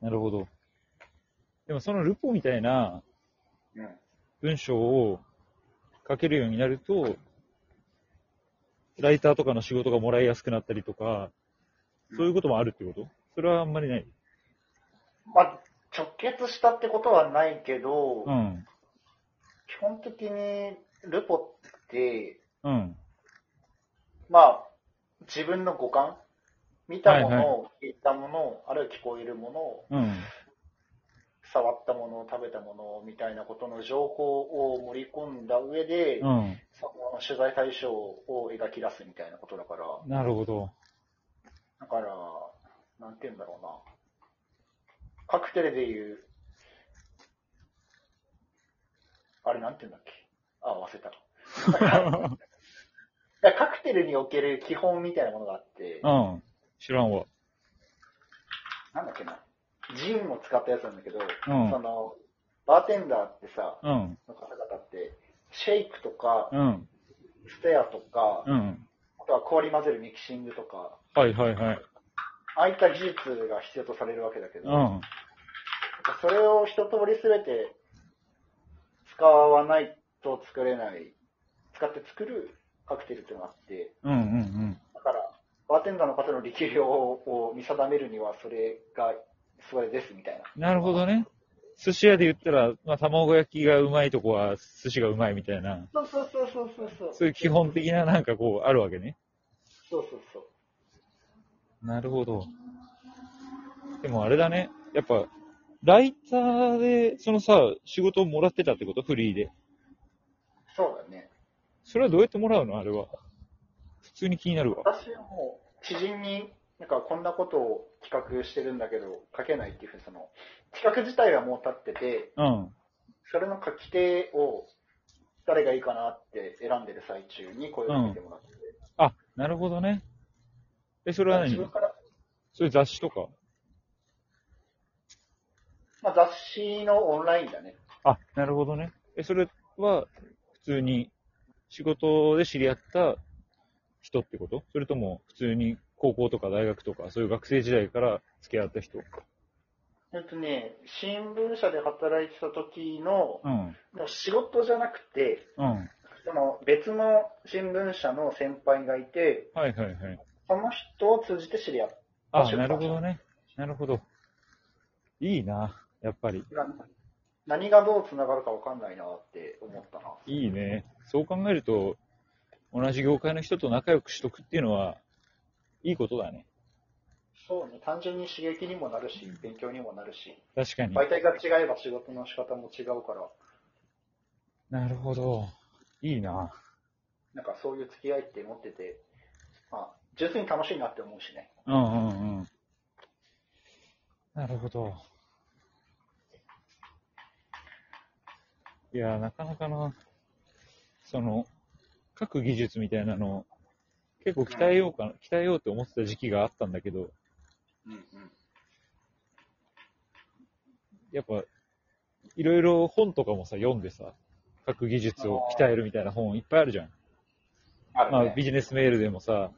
なるほど。でもそのルポみたいなうん。文章を書けるようになると、ライターとかの仕事がもらいやすくなったりとか、そういうこともあるってこと？それはあんまりない？まあ、直結したってことはないけど、うん。基本的にルポって、うん。まあ、自分の五感？見たもの、はい聞いたもの、あるいは聞こえるもの、うん。触ったもの、食べたものみたいなことの情報を盛り込んだ上で、うん。その取材対象を描き出すみたいなことだから、なるほど。だから、なんて言うんだろうな。カクテルで言う、あれなんて言うんだっけ？あ、忘れた。カクテルにおける基本みたいなものがあって、うん。知らんわ。なんだっけな。ジンを使ったやつなんだけど、んその、バーテンダーってさ、うん。の方々って、シェイクとか、うん。ステアとか、うん。あとは氷混ぜるミキシングとか、はいはいはい。ああいった技術が必要とされるわけだけど、うん。それを一通りすべて使わないと作れない、使って作るカクテルっていうのがあって、うんうんバーテンダーの方の力量を見定めるには、それが、それですみたいな。うん。なるほどね。寿司屋で言ったら、まあ、卵焼きがうまいとこは寿司がうまいみたいな、そうそうそうそうそうそう。そういう基本的ななんかこう、あるわけね。そうそうそう。なるほど。でもあれだね。やっぱ、ライターで、そのさ、仕事をもらってたってこと？フリーで。そうだね。それはどうやってもらうの？あれは。普通に気になるわ。私はもう、知人に、なんかこんなことを企画してるんだけど、書けないっていうふうに、その、企画自体はもう立ってて、うん。それの書き手を、誰がいいかなって選んでる最中に声をかけてもらって。あ、なるほどね。え、それは何？自分から、それ雑誌とか？まあ、雑誌のオンラインだね。あ、なるほどね。え、それは、普通に仕事で知り合った人ってこと？それとも、普通に高校とか大学とか、そういう学生時代から付き合った人？えっとね、新聞社で働いてた時の、うん。もう仕事じゃなくて、うん。その別の新聞社の先輩がいて、はいはいはい。その人を通じて知り合っあ、出版なるほどね。なるほど。いいな、やっぱり。た。な何がどう繋がるかわかんないなって思ったな。いいね。そう考えると、同じ業界の人と仲良くしとくっていうのは、いいことだね。そうね、単純に刺激にもなるし、勉強にもなるし、確かに。媒体が違えば仕事の仕方も違うから、なるほど。いいな。なんかそういう付き合いって持ってて、まあ、純粋に楽しいなって思うしね。うんうんうん。なるほど。いや、なかなかな、その、書く技術みたいなのを、結構鍛えようかな、鍛えようって思ってた時期があったんだけど、うんうん。やっぱ、いろいろ本とかもさ、読んでさ、書く技術を鍛えるみたいな本いっぱいあるじゃん。あるね。まあ、ビジネスメールでもさ、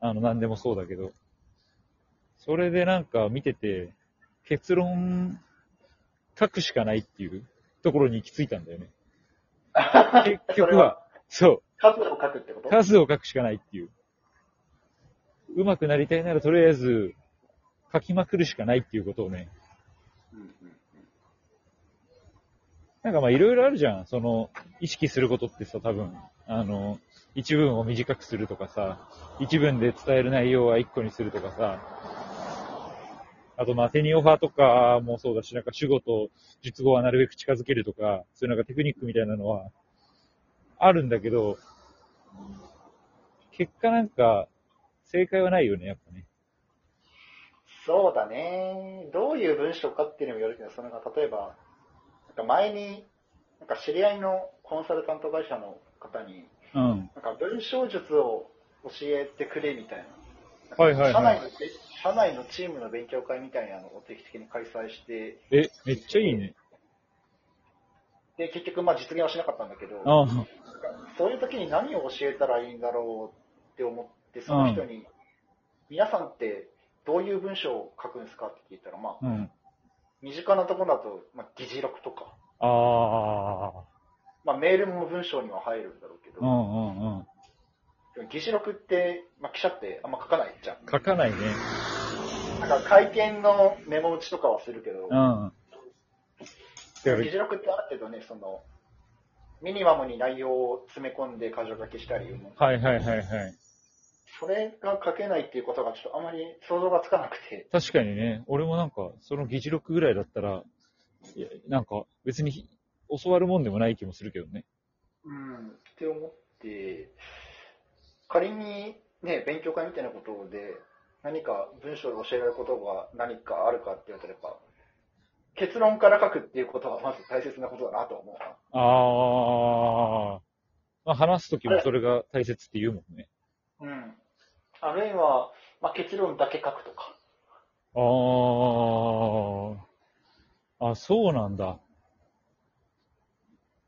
あの、何でもそうだけど、それでなんか見てて、結論、書くしかないっていうところに行き着いたんだよね。結局は、そう、数を書くってこと？数を書くしかないっていう。上手くなりたいならとりあえず、書きまくるしかないっていうことをね、うんうんなんかまあいろいろあるじゃん。その、意識することってさ、多分、あの、一文を短くするとかさ、一文で伝える内容は一個にするとかさ、あとまあ手にオファーとかもそうだし、なんか主語と述語はなるべく近づけるとか、そういうなんかテクニックみたいなのは、あるんだけど、結果なんか、正解はないよね、やっぱね。そうだね。どういう文章かっていうのもよるけど、それが例えば、なんか前に、なんか知り合いのコンサルタント会社の方に、うん。なんか文章術を教えてくれみたいな。はいはいはい社内の社内のチームの勉強会みたいなのを定期的に開催して、え、めっちゃいいね。で、結局まあ実現はしなかったんだけど、そういう時に何を教えたらいいんだろうって思って、その人に、皆さんってどういう文章を書くんですかって聞いたら、まあ、うん。身近なところだと、まあ、議事録とか、ああ。まあ、メールも文章には入るんだろうけど、うんうんうん。議事録って、まあ、記者ってあんま書かないじゃん。書かないね。なんか会見のメモ打ちとかはするけど、うん。議事録ってある程度ね、その、ミニマムに内容を詰め込んで箇条書きしたり、はいはいはいはい。それが書けないっていうことがちょっとあまり想像がつかなくて、確かにね、俺もなんか、その議事録ぐらいだったら、いやなんか別に教わるもんでもない気もするけどね。うん、って思って、仮にね、勉強会みたいなことで、何か文章で教えられることが何かあるかって言われたら、やっぱ、結論から書くっていうことがまず大切なことだなと思うな。ああ。まあ、話すときもそれが大切って言うもんね。うん。あるいは、まあ、結論だけ書くとか。ああ。あ、そうなんだ。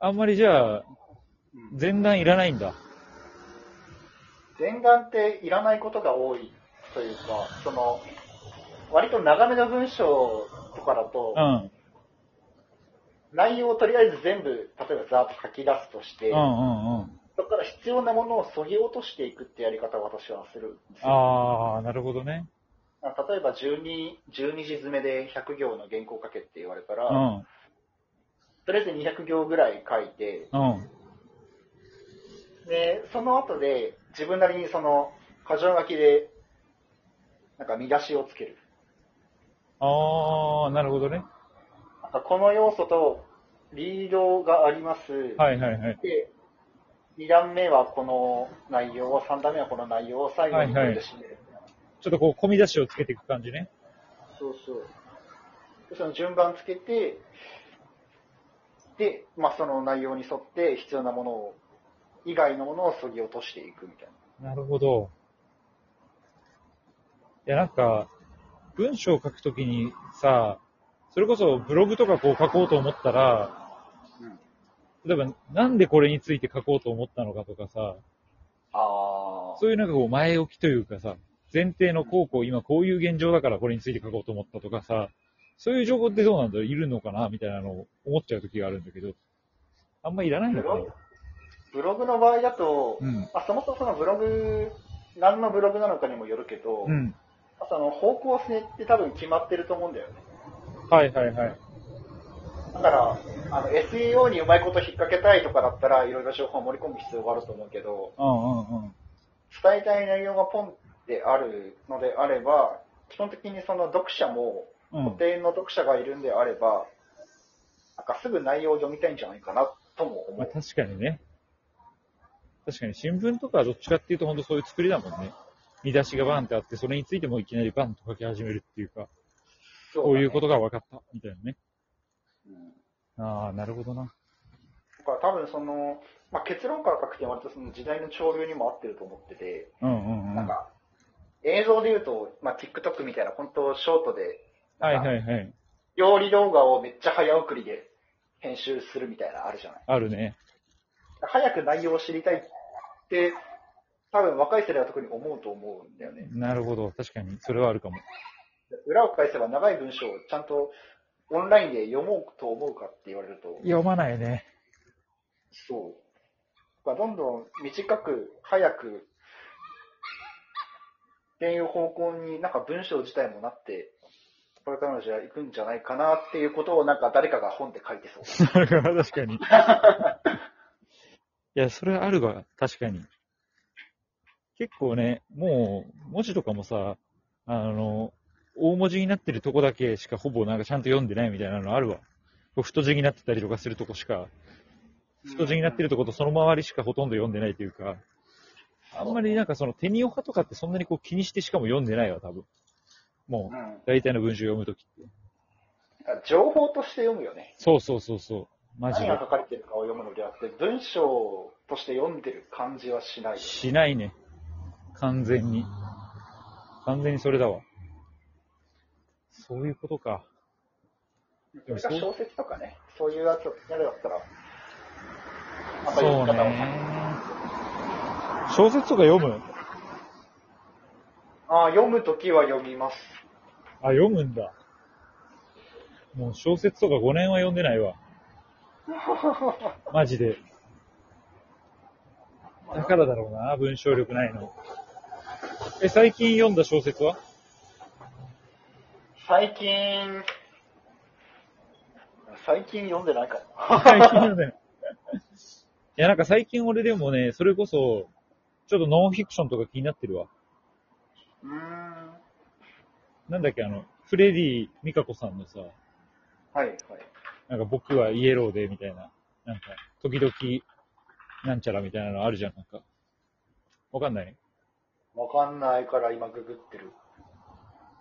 あんまりじゃあ、前段いらないんだ。前段っていらないことが多いというか、その、割と長めの文章とかだとう、ん。内容をとりあえず全部、例えばざーっと書き出すとして、うんうんうん。そこから必要なものを削ぎ落としていくってやり方を私はするんですよ。ああ、なるほどね。例えば12、12字詰めで100行の原稿書けって言われたら、うん。とりあえず200行ぐらい書いて、うん。で、その後で自分なりにその、箇条書きで、なんか見出しをつける。ああ、なるほどね。なんかこの要素とリードがあります。はいはいはい。で、2段目はこの内容を、3段目はこの内容を最後に締める。ちょっとこう、込み出しをつけていく感じね。そうそう。でその順番つけて、で、まあ、その内容に沿って必要なものを、以外のものを削ぎ落としていくみたいな。なるほど。いや、なんか、文章を書くときにさ、それこそブログとかこう書こうと思ったら、例えば、なんでこれについて書こうと思ったのかとかさ、あそういうなんかこう前置きというかさ、前提のこうこう今こういう現状だからこれについて書こうと思ったとかさ、そういう情報ってどうなんだろう？いるのかな？みたいなのを思っちゃうときがあるんだけど、あんまいらないのかな？ブロブログの場合だと、うん。まあ、そもそもそのブログ、何のブログなのかにもよるけど、うん。その方向性って多分決まってると思うんだよね。はいはいはい。だから、あの、SEO にうまいこと引っ掛けたいとかだったら、いろいろ情報を盛り込む必要があると思うけど、うんうんうん。伝えたい内容がポンってあるのであれば、基本的にその読者も、うん固定の読者がいるんであれば、なんかすぐ内容を読みたいんじゃないかなとも思まあう。確かにね。確かに新聞とかはどっちかっていうと本当そういう作りだもんね。見出しがバンってあって、それについてもいきなりバンと書き始めるっていうか、そこういうことが分かった、みたいなね。うんああ、なるほどな。だから多分その、まあ、結論から書くって割とその時代の潮流にも合ってると思ってて、うんうんうん。はなんか、映像で言うと、まあ、TikTok みたいな本当ショートで、いはいなんかはい。料理動画をめっちゃ早送りで編集するみたいなのあるじゃない。あるね。早く内容を知りたいって、多分若い世代は特に思うと思うんだよね。なるほど。確かに、それはあるかも。裏を返せば長い文章をちゃんとオンラインで読もうと思うかって言われると、読まないね。そう。まあどんどん短く、早く、っていう方向になんか文章自体もなって、これからの時代行くんじゃないかなっていうことをなんか誰かが本で書いてそう。確かに。いや、それはあるわ。確かに。結構ね、もう、文字とかもさ、あの、大文字になってるとこだけしかほぼなんかちゃんと読んでないみたいなのあるわ。太字になってたりとかするとこしか、太字になってるとことその周りしかほとんど読んでないというか、あんまりなんかその手にオハとかってそんなにこう気にしてしかも読んでないわ、多分。もう、うん。大体の文章読むときって。情報として読むよね。そうそうそうそう。マジで何が。書かれてるかを読むのであって、文章として読んでる感じはしないよね。しないね。完全に。完全にそれだわ。そういうことか。それが小説とかね、そういうやつやるだったら、またそうね。小説とか読む？ああ、読むときは読みます。あ、読むんだ。もう小説とか5年は読んでないわ。マジで。だからだろうな、文章力ないの。え、最近読んだ小説は？最近、最近読んでないかも。最近読んでない。いや、なんか最近俺でもね、それこそ、ちょっとノンフィクションとか気になってるわ。うーん。なんだっけ、あの、フレディ・ミカコさんのさ、はい、はい。なんか僕はイエローでみたいな、なんか、時々、なんちゃらみたいなのあるじゃん、なんか。わかんない？わかんないから今ググってる。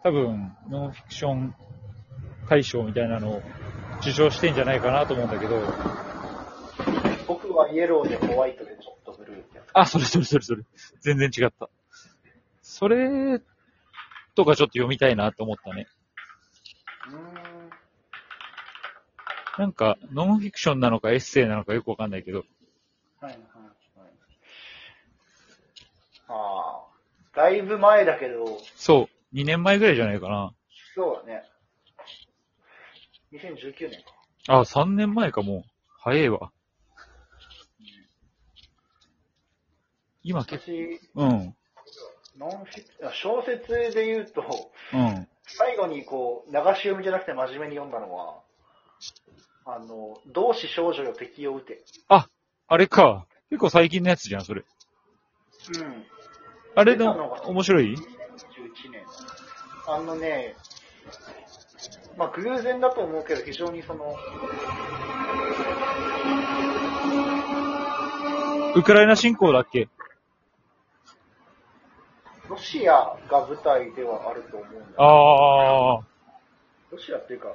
多分、ノンフィクション大賞みたいなのを受賞してんじゃないかなと思うんだけど、僕はイエローでホワイトでちょっとブルーってやつ。あ、それそれそれそれ。全然違った。それとかちょっと読みたいなと思ったね。ん。なんか、ノンフィクションなのかエッセイなのかよくわかんないけど、はい、はい、はい。ああ。だいぶ前だけど、そう、2年前ぐらいじゃないかな。そうだね。2019年か。あ、3年前かもう。早いわ。今結私、構、うん、ノンフィあ小説で言うと、うん。最後にこう、流し読みじゃなくて真面目に読んだのは、あの、同志少女よ敵を撃て。あ、あれか。結構最近のやつじゃん、それ。うん。あれの面白い？11年。あのね、まあ偶然だと思うけど、非常にその、ウクライナ侵攻だっけ？ロシアが舞台ではあると思うんだ。ああ、ロシアっていうか、